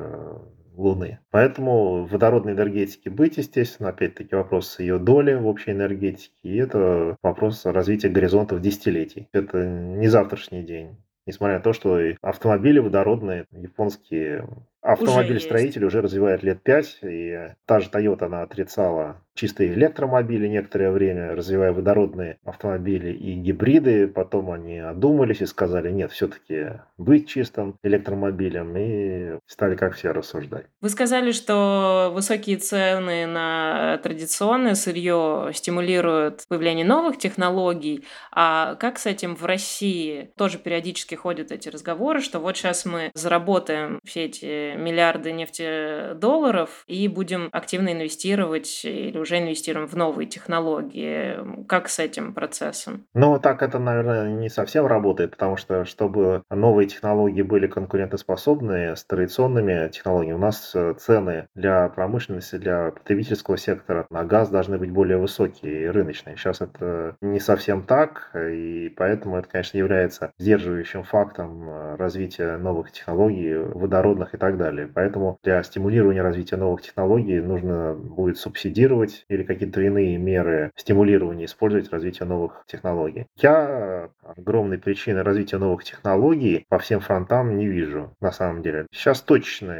Луны. Поэтому водородной энергетики быть, естественно, опять-таки вопрос ее доли в общей энергетике, и это вопрос развития горизонтов десятилетий. Это не завтрашний день. Несмотря на то, что автомобили водородные, японские автомобиль-строитель уже, уже развивает лет пять, и та же Toyota, она отрицала чистые электромобили некоторое время, развивая водородные автомобили и гибриды. Потом они одумались и сказали, нет, все-таки быть чистым электромобилем, и стали как все рассуждать. Вы сказали, что высокие цены на традиционное сырье стимулируют появление новых технологий. А как с этим в России? Тоже периодически ходят эти разговоры, что вот сейчас мы заработаем все эти миллиарды нефтедолларов и будем активно инвестировать или уже инвестируем в новые технологии. Как с этим процессом? Ну, так это, наверное, не совсем работает, потому что, чтобы новые технологии были конкурентоспособны с традиционными технологиями, у нас э, цены для промышленности, для потребительского сектора на газ должны быть более высокие и рыночные. Сейчас это не совсем так, и поэтому это, конечно, является сдерживающим фактом э, развития новых технологий, водородных и так далее. Поэтому для стимулирования развития новых технологий нужно будет субсидировать или какие-то иные меры стимулирования использовать развитие новых технологий. Я огромной причины развития новых технологий по всем фронтам не вижу, на самом деле. Сейчас точно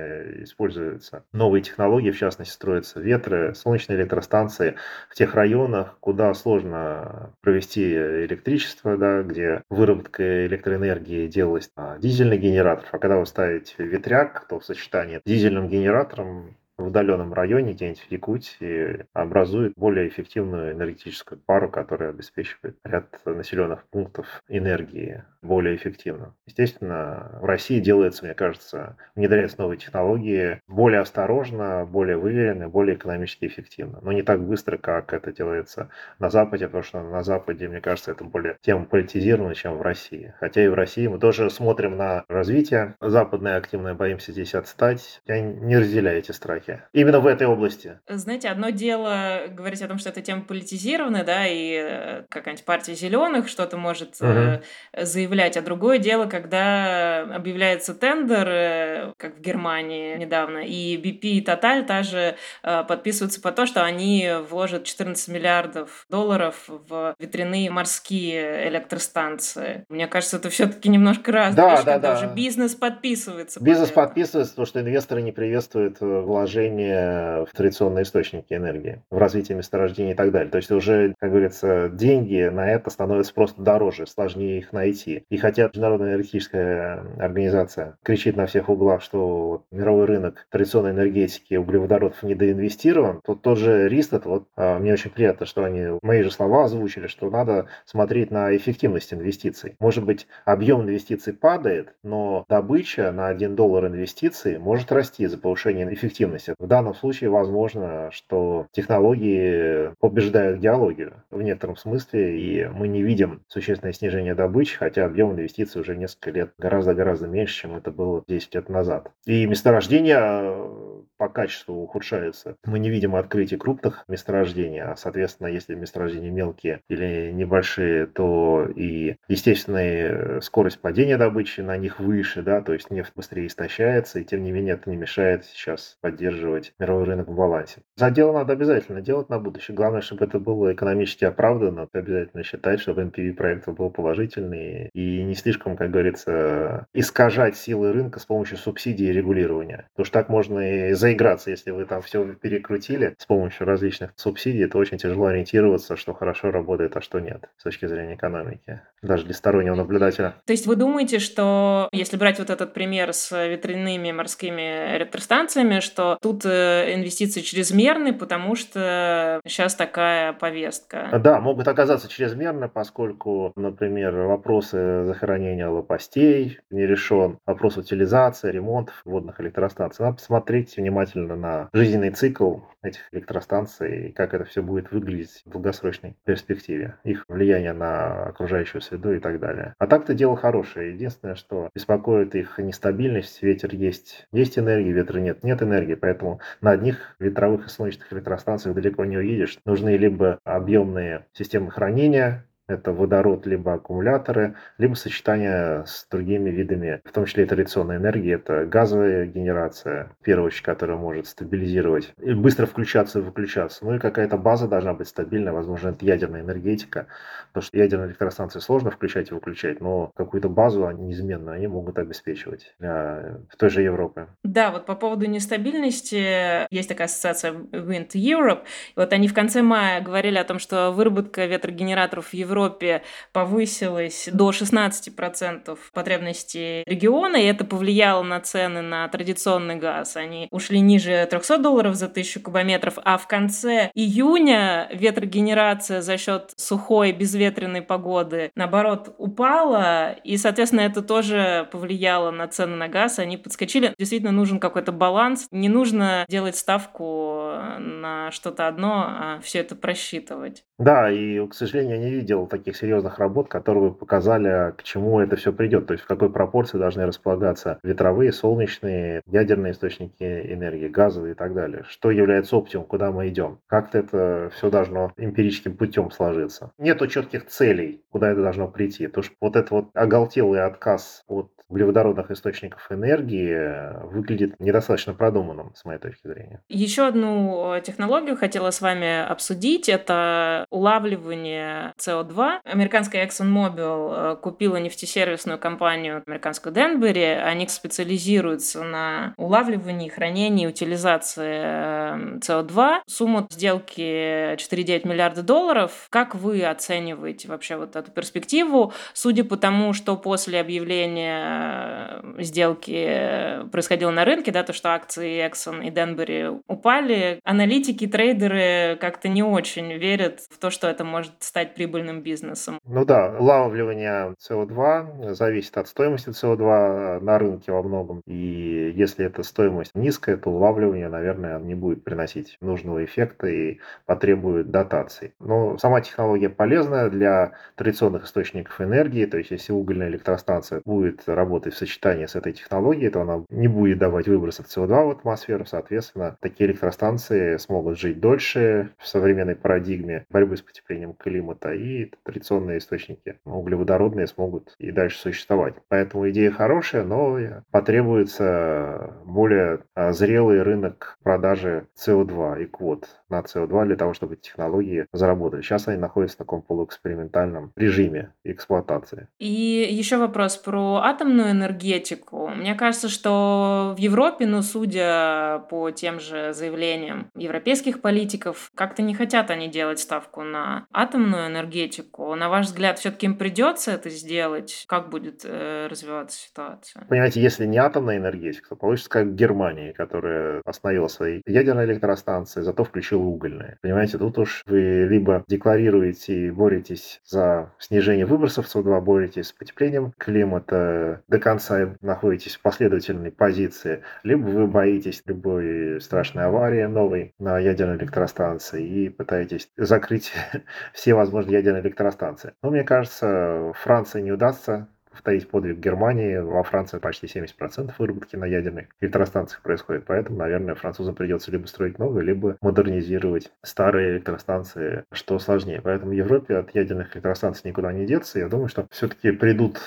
используются новые технологии, в частности, строятся ветры, солнечные электростанции в тех районах, куда сложно провести электричество, да, где выработка электроэнергии делалась на дизельный генератор. А когда вы ставите ветряк, то в сочетании с дизельным генератором в удаленном районе, где-нибудь в Якутии, образует более эффективную энергетическую пару, которая обеспечивает ряд населенных пунктов энергии более эффективно. Естественно, в России делается, мне кажется, внедряются новые технологии более осторожно, более выверенно, более экономически эффективно. Но не так быстро, как это делается на Западе, потому что на Западе, мне кажется, это более тема политизирована, чем в России. Хотя и в России мы тоже смотрим на развитие западное активное, боимся здесь отстать. Я не разделяю эти страхи. Именно в этой области. Знаете, одно дело говорить о том, что эта тема политизированная, да, и э, какая-нибудь партия зеленых что-то может угу. заявлять. А другое дело, когда объявляется тендер, э, как в Германии недавно, и BP и Total также подписываются по то, что они вложат 14 миллиардов долларов в ветряные морские электростанции. Мне кажется, это все-таки немножко разные да, вещи, да, когда да. уже бизнес подписывается. Бизнес под подписывается, потому что инвесторы не приветствуют э, вложения в традиционные источники энергии, в развитие месторождений и так далее. То есть уже, как говорится, деньги на это становятся просто дороже, сложнее их найти. И хотя Международная энергетическая организация кричит на всех углах, что мировой рынок традиционной энергетики углеводородов недоинвестирован, то тот же рист, это вот а, мне очень приятно, что они мои же слова озвучили, что надо смотреть на эффективность инвестиций. Может быть, объем инвестиций падает, но добыча на 1 доллар инвестиций может расти за повышение эффективности. В данном случае возможно, что технологии побеждают геологию в некотором смысле, и мы не видим существенное снижение добычи, хотя объем инвестиций уже несколько лет гораздо-гораздо меньше, чем это было 10 лет назад. И месторождения по качеству ухудшаются. Мы не видим открытий крупных месторождений, а, соответственно, если месторождения мелкие или небольшие, то и естественная скорость падения добычи на них выше, да, то есть нефть быстрее истощается, и тем не менее это не мешает сейчас поддерживать мировой рынок в балансе. За дело надо обязательно делать на будущее. Главное, чтобы это было экономически оправданно. Обязательно считать, чтобы NPV проект был положительный и не слишком, как говорится, искажать силы рынка с помощью субсидий и регулирования. Потому что так можно и заиграться, если вы там все перекрутили с помощью различных субсидий, то очень тяжело ориентироваться, что хорошо работает, а что нет с точки зрения экономики, даже для стороннего наблюдателя. То есть вы думаете, что если брать вот этот пример с ветряными морскими электростанциями, что тут э, инвестиции чрезмерны, потому что сейчас такая повестка? Да, могут оказаться чрезмерны, поскольку, например, вопросы захоронения лопастей не решен, вопрос утилизации, ремонтов водных электростанций. Надо посмотреть внимательно внимательно на жизненный цикл этих электростанций и как это все будет выглядеть в долгосрочной перспективе, их влияние на окружающую среду и так далее. А так-то дело хорошее. Единственное, что беспокоит их нестабильность. Ветер есть, есть энергия, ветра нет, нет энергии, поэтому на одних ветровых и солнечных электростанциях далеко не уедешь. Нужны либо объемные системы хранения Это водород либо аккумуляторы, либо сочетание с другими видами, в том числе и традиционной энергии. Это газовая генерация, в первую очередь, которая может стабилизировать и быстро включаться и выключаться. Ну и какая-то база должна быть стабильная, возможно, это ядерная энергетика, потому что ядерные электростанции сложно включать и выключать, но какую-то базу они неизменно они могут обеспечивать для той же Европы. Да, вот по поводу нестабильности есть такая ассоциация Wind Europe. Вот они в конце мая говорили о том, что выработка ветрогенераторов в Европе повысилась до 16% потребностей региона, и это повлияло на цены на традиционный газ. Они ушли ниже 300 долларов за тысячу кубометров, а в конце июня ветрогенерация за счет сухой безветренной погоды, наоборот, упала, и, соответственно, это тоже повлияло на цены на газ, они подскочили. Действительно нужен какой-то баланс, не нужно делать ставку на что-то одно, а все это просчитывать. Да, и, к сожалению, я не видел таких серьезных работ, которые бы показали, к чему это все придет, то есть в какой пропорции должны располагаться ветровые, солнечные, ядерные источники энергии, газовые и так далее. Что является оптимум, куда мы идем. Как-то это все должно эмпирическим путем сложиться. Нету четких целей, куда это должно прийти. Потому что вот этот вот оголтелый отказ от углеводородных источников энергии выглядит недостаточно продуманным, с моей точки зрения. Еще одну технологию хотела с вами обсудить. Это улавливание СО2. Американская ExxonMobil э, купила нефтесервисную компанию американскую Денбери. Они специализируются на улавливании, хранении, утилизации СО2. Сумма сделки 4,9 миллиарда долларов. Как вы оцениваете вообще вот эту перспективу? Судя по тому, что после объявления сделки происходило на рынке, да, то, что акции Exxon и Denbury упали, аналитики, трейдеры как-то не очень верят в то, что это может стать прибыльным бизнесом. Ну да, улавливание СО2 зависит от стоимости СО2 на рынке во многом. И если эта стоимость низкая, то улавливание, наверное, не будет приносить нужного эффекта и потребует дотаций. Но сама технология полезная для традиционных источников энергии. То есть, если угольная электростанция будет работать в сочетании с этой технологией, то она не будет давать выбросов СО2 в атмосферу. Соответственно, такие электростанции смогут жить дольше в современной парадигме борьбы с потеплением климата, и традиционные источники углеводородные смогут и дальше существовать. Поэтому идея хорошая, но потребуется более а, зрелый рынок продажи СО2 и квот на СО2 для того, чтобы технологии заработали. Сейчас они находятся в таком полуэкспериментальном режиме эксплуатации. И еще вопрос про атомную энергетику. Мне кажется, что в Европе, ну, судя по тем же заявлениям европейских политиков, как-то не хотят они делать ставку на атомную энергетику. На ваш взгляд, все-таки им придется это сделать? Как будет э, развиваться ситуация? Понимаете, если не атомная энергетика, то получится как Германия, которая остановила свои ядерные электростанции, зато включила угольные. Понимаете, тут уж вы либо декларируете и боретесь за снижение выбросов СО2, боретесь с потеплением климата, до конца находитесь в последовательной позиции, либо вы боитесь любой страшной аварии новой на ядерной электростанции и пытаетесь закрыть все возможные ядерные электростанции. Но мне кажется, Франции не удастся повторить подвиг Германии. Во Франции почти 70% выработки на ядерных электростанциях происходит. Поэтому, наверное, французам придется либо строить новые, либо модернизировать старые электростанции, что сложнее. Поэтому Европе от ядерных электростанций никуда не деться. Я думаю, что все-таки придут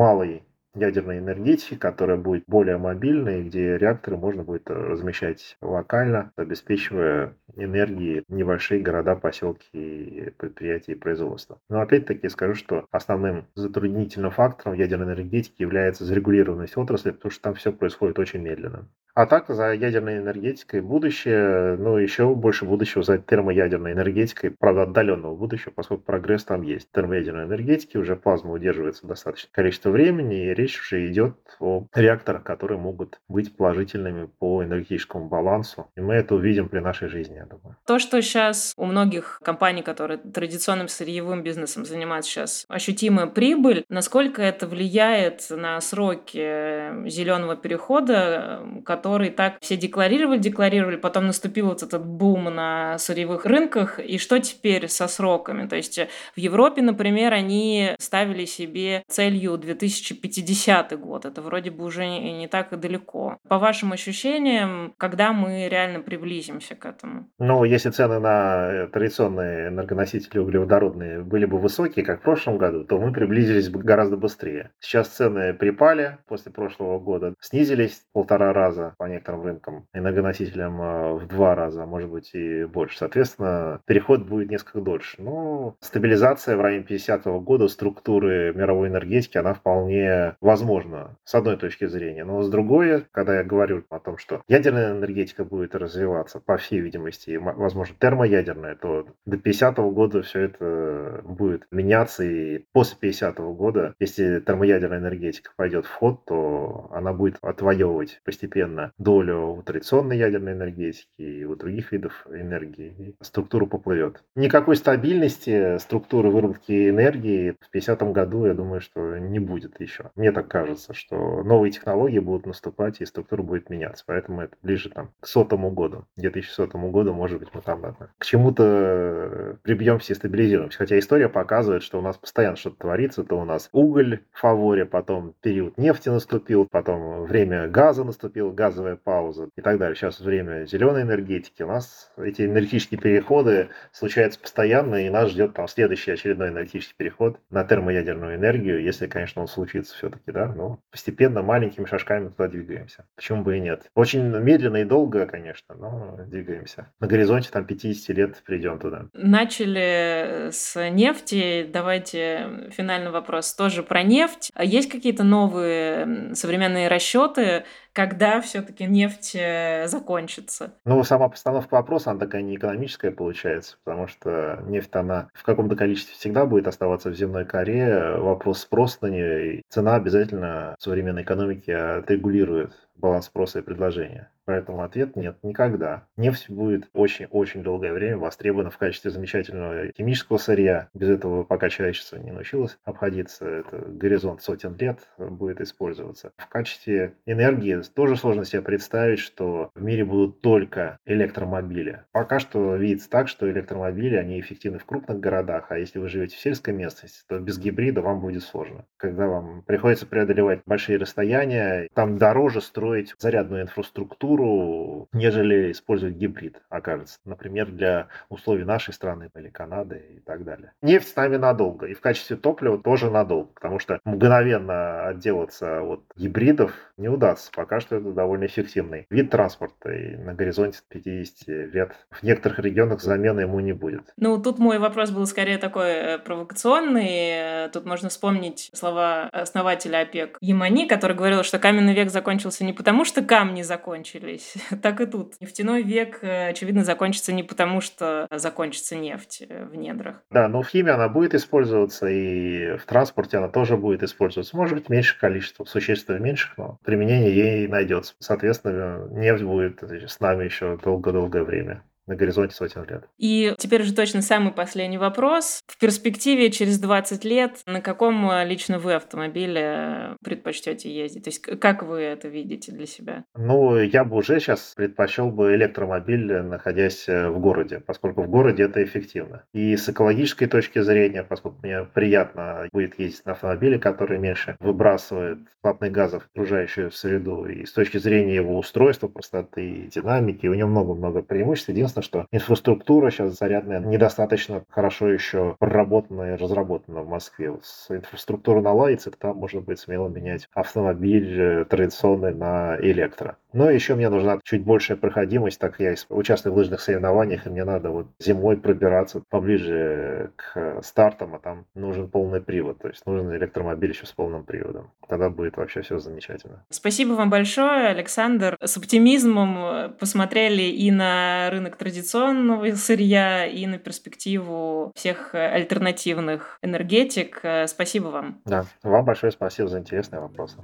малой ядерной энергетики, которая будет более мобильной, где реакторы можно будет размещать локально, обеспечивая энергией небольшие города, поселки, предприятия и производства. Но опять-таки скажу, что основным затруднительным фактором ядерной энергетики является зарегулированность отрасли, потому что там все происходит очень медленно. А так, за ядерной энергетикой будущее, ну, еще больше будущего за термоядерной энергетикой, правда, отдаленного будущего, поскольку прогресс там есть. Термоядерной энергетике уже плазма удерживается достаточное количество времени, и речь уже идет о реакторах, которые могут быть положительными по энергетическому балансу. И мы это увидим при нашей жизни, я думаю. То, что сейчас у многих компаний, которые традиционным сырьевым бизнесом занимаются сейчас, ощутимая прибыль, насколько это влияет на сроки зеленого перехода, который который так все декларировали, декларировали, потом наступил вот этот бум на сырьевых рынках, и что теперь со сроками? То есть в Европе, например, они ставили себе целью 2050 год, это вроде бы уже не, так и далеко. По вашим ощущениям, когда мы реально приблизимся к этому? Ну, если цены на традиционные энергоносители углеводородные были бы высокие, как в прошлом году, то мы приблизились бы гораздо быстрее. Сейчас цены припали после прошлого года, снизились полтора раза по некоторым рынкам, энергоносителям э, в два раза, может быть и больше. Соответственно, переход будет несколько дольше. Но стабилизация в районе 50 -го года структуры мировой энергетики, она вполне возможна с одной точки зрения. Но с другой, когда я говорю о том, что ядерная энергетика будет развиваться, по всей видимости, и, возможно, термоядерная, то до 50 -го года все это будет меняться. И после 50 -го года, если термоядерная энергетика пойдет в ход, то она будет отвоевывать постепенно долю у традиционной ядерной энергетики и у других видов энергии. Структура поплывет. Никакой стабильности структуры выработки энергии в 50 году, я думаю, что не будет еще. Мне так кажется, что новые технологии будут наступать, и структура будет меняться. Поэтому это ближе там, к сотому году, 2100 году, может быть, мы там ладно, к чему-то прибьемся и стабилизируемся. Хотя история показывает, что у нас постоянно что-то творится. То у нас уголь в фаворе, потом период нефти наступил, потом время газа наступил, газовая пауза и так далее. Сейчас время зеленой энергетики. У нас эти энергетические переходы случаются постоянно, и нас ждет там следующий очередной энергетический переход на термоядерную энергию, если, конечно, он случится все-таки, да, но постепенно, маленькими шажками туда двигаемся. Почему бы и нет? Очень медленно и долго, конечно, но двигаемся. На горизонте там 50 лет придем туда. Начали с нефти. Давайте финальный вопрос тоже про нефть. Есть какие-то новые современные расчеты, когда все-таки нефть э, закончится? Ну, сама постановка вопроса, она такая не экономическая получается, потому что нефть, она в каком-то количестве всегда будет оставаться в земной коре. Вопрос спроса на нее, и цена обязательно в современной экономике отрегулирует баланс спроса и предложения. Поэтому ответ нет, никогда. Нефть будет очень-очень долгое время востребована в качестве замечательного химического сырья. Без этого пока человечество не научилось обходиться. Это горизонт сотен лет будет использоваться. В качестве энергии тоже сложно себе представить, что в мире будут только электромобили. Пока что видится так, что электромобили, они эффективны в крупных городах, а если вы живете в сельской местности, то без гибрида вам будет сложно. Когда вам приходится преодолевать большие расстояния, там дороже строить зарядную инфраструктуру, нежели использовать гибрид, окажется. Например, для условий нашей страны или Канады и так далее. Нефть с нами надолго. И в качестве топлива тоже надолго. Потому что мгновенно отделаться от гибридов не удастся. Пока что это довольно эффективный вид транспорта. И на горизонте 50 лет в некоторых регионах замены ему не будет. Ну, тут мой вопрос был скорее такой э, провокационный. Тут можно вспомнить слова основателя ОПЕК Ямани, который говорил, что каменный век закончился не потому, что камни закончились, так и тут. Нефтяной век, э, очевидно, закончится не потому, что закончится нефть э, в недрах. Да, но в химии она будет использоваться, и в транспорте она тоже будет использоваться. Может быть, меньше количество, существенно меньше, но применение ей найдется. Соответственно, нефть будет с нами еще долго-долгое время на горизонте сотен лет. И теперь уже точно самый последний вопрос. В перспективе через 20 лет на каком э, лично вы автомобиле предпочтете ездить? То есть как вы это видите для себя? Ну, я бы уже сейчас предпочел бы электромобиль, находясь э, в городе, поскольку в городе это эффективно. И с экологической точки зрения, поскольку мне приятно будет ездить на автомобиле, который меньше выбрасывает платных газов в окружающую среду, и с точки зрения его устройства, простоты, динамики, у него много-много преимуществ. Единственное, Единственное, что инфраструктура сейчас зарядная недостаточно хорошо еще проработана и разработана в Москве. С инфраструктурой наладится, тогда можно будет смело менять автомобиль э, традиционный на электро. Но еще мне нужна чуть большая проходимость, так я участвую в лыжных соревнованиях, и мне надо вот зимой пробираться поближе к стартам, а там нужен полный привод, то есть нужен электромобиль еще с полным приводом. Тогда будет вообще все замечательно. Спасибо вам большое, Александр. С оптимизмом э, посмотрели и на рынок традиционного сырья, и на перспективу всех э, альтернативных энергетик. Э, спасибо вам. Да, вам большое спасибо за интересные вопросы.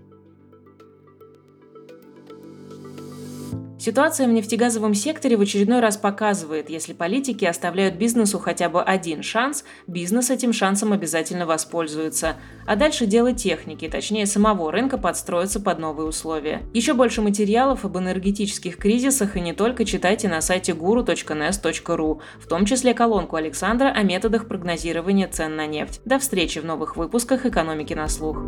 Ситуация в нефтегазовом секторе в очередной раз показывает, если политики оставляют бизнесу хотя бы один шанс, бизнес этим шансом обязательно воспользуется. А дальше дело техники, точнее самого рынка подстроиться под новые условия. Еще больше материалов об энергетических кризисах и не только читайте на сайте guru.nes.ru, в том числе колонку Александра о методах прогнозирования цен на нефть. До встречи в новых выпусках «Экономики на слух».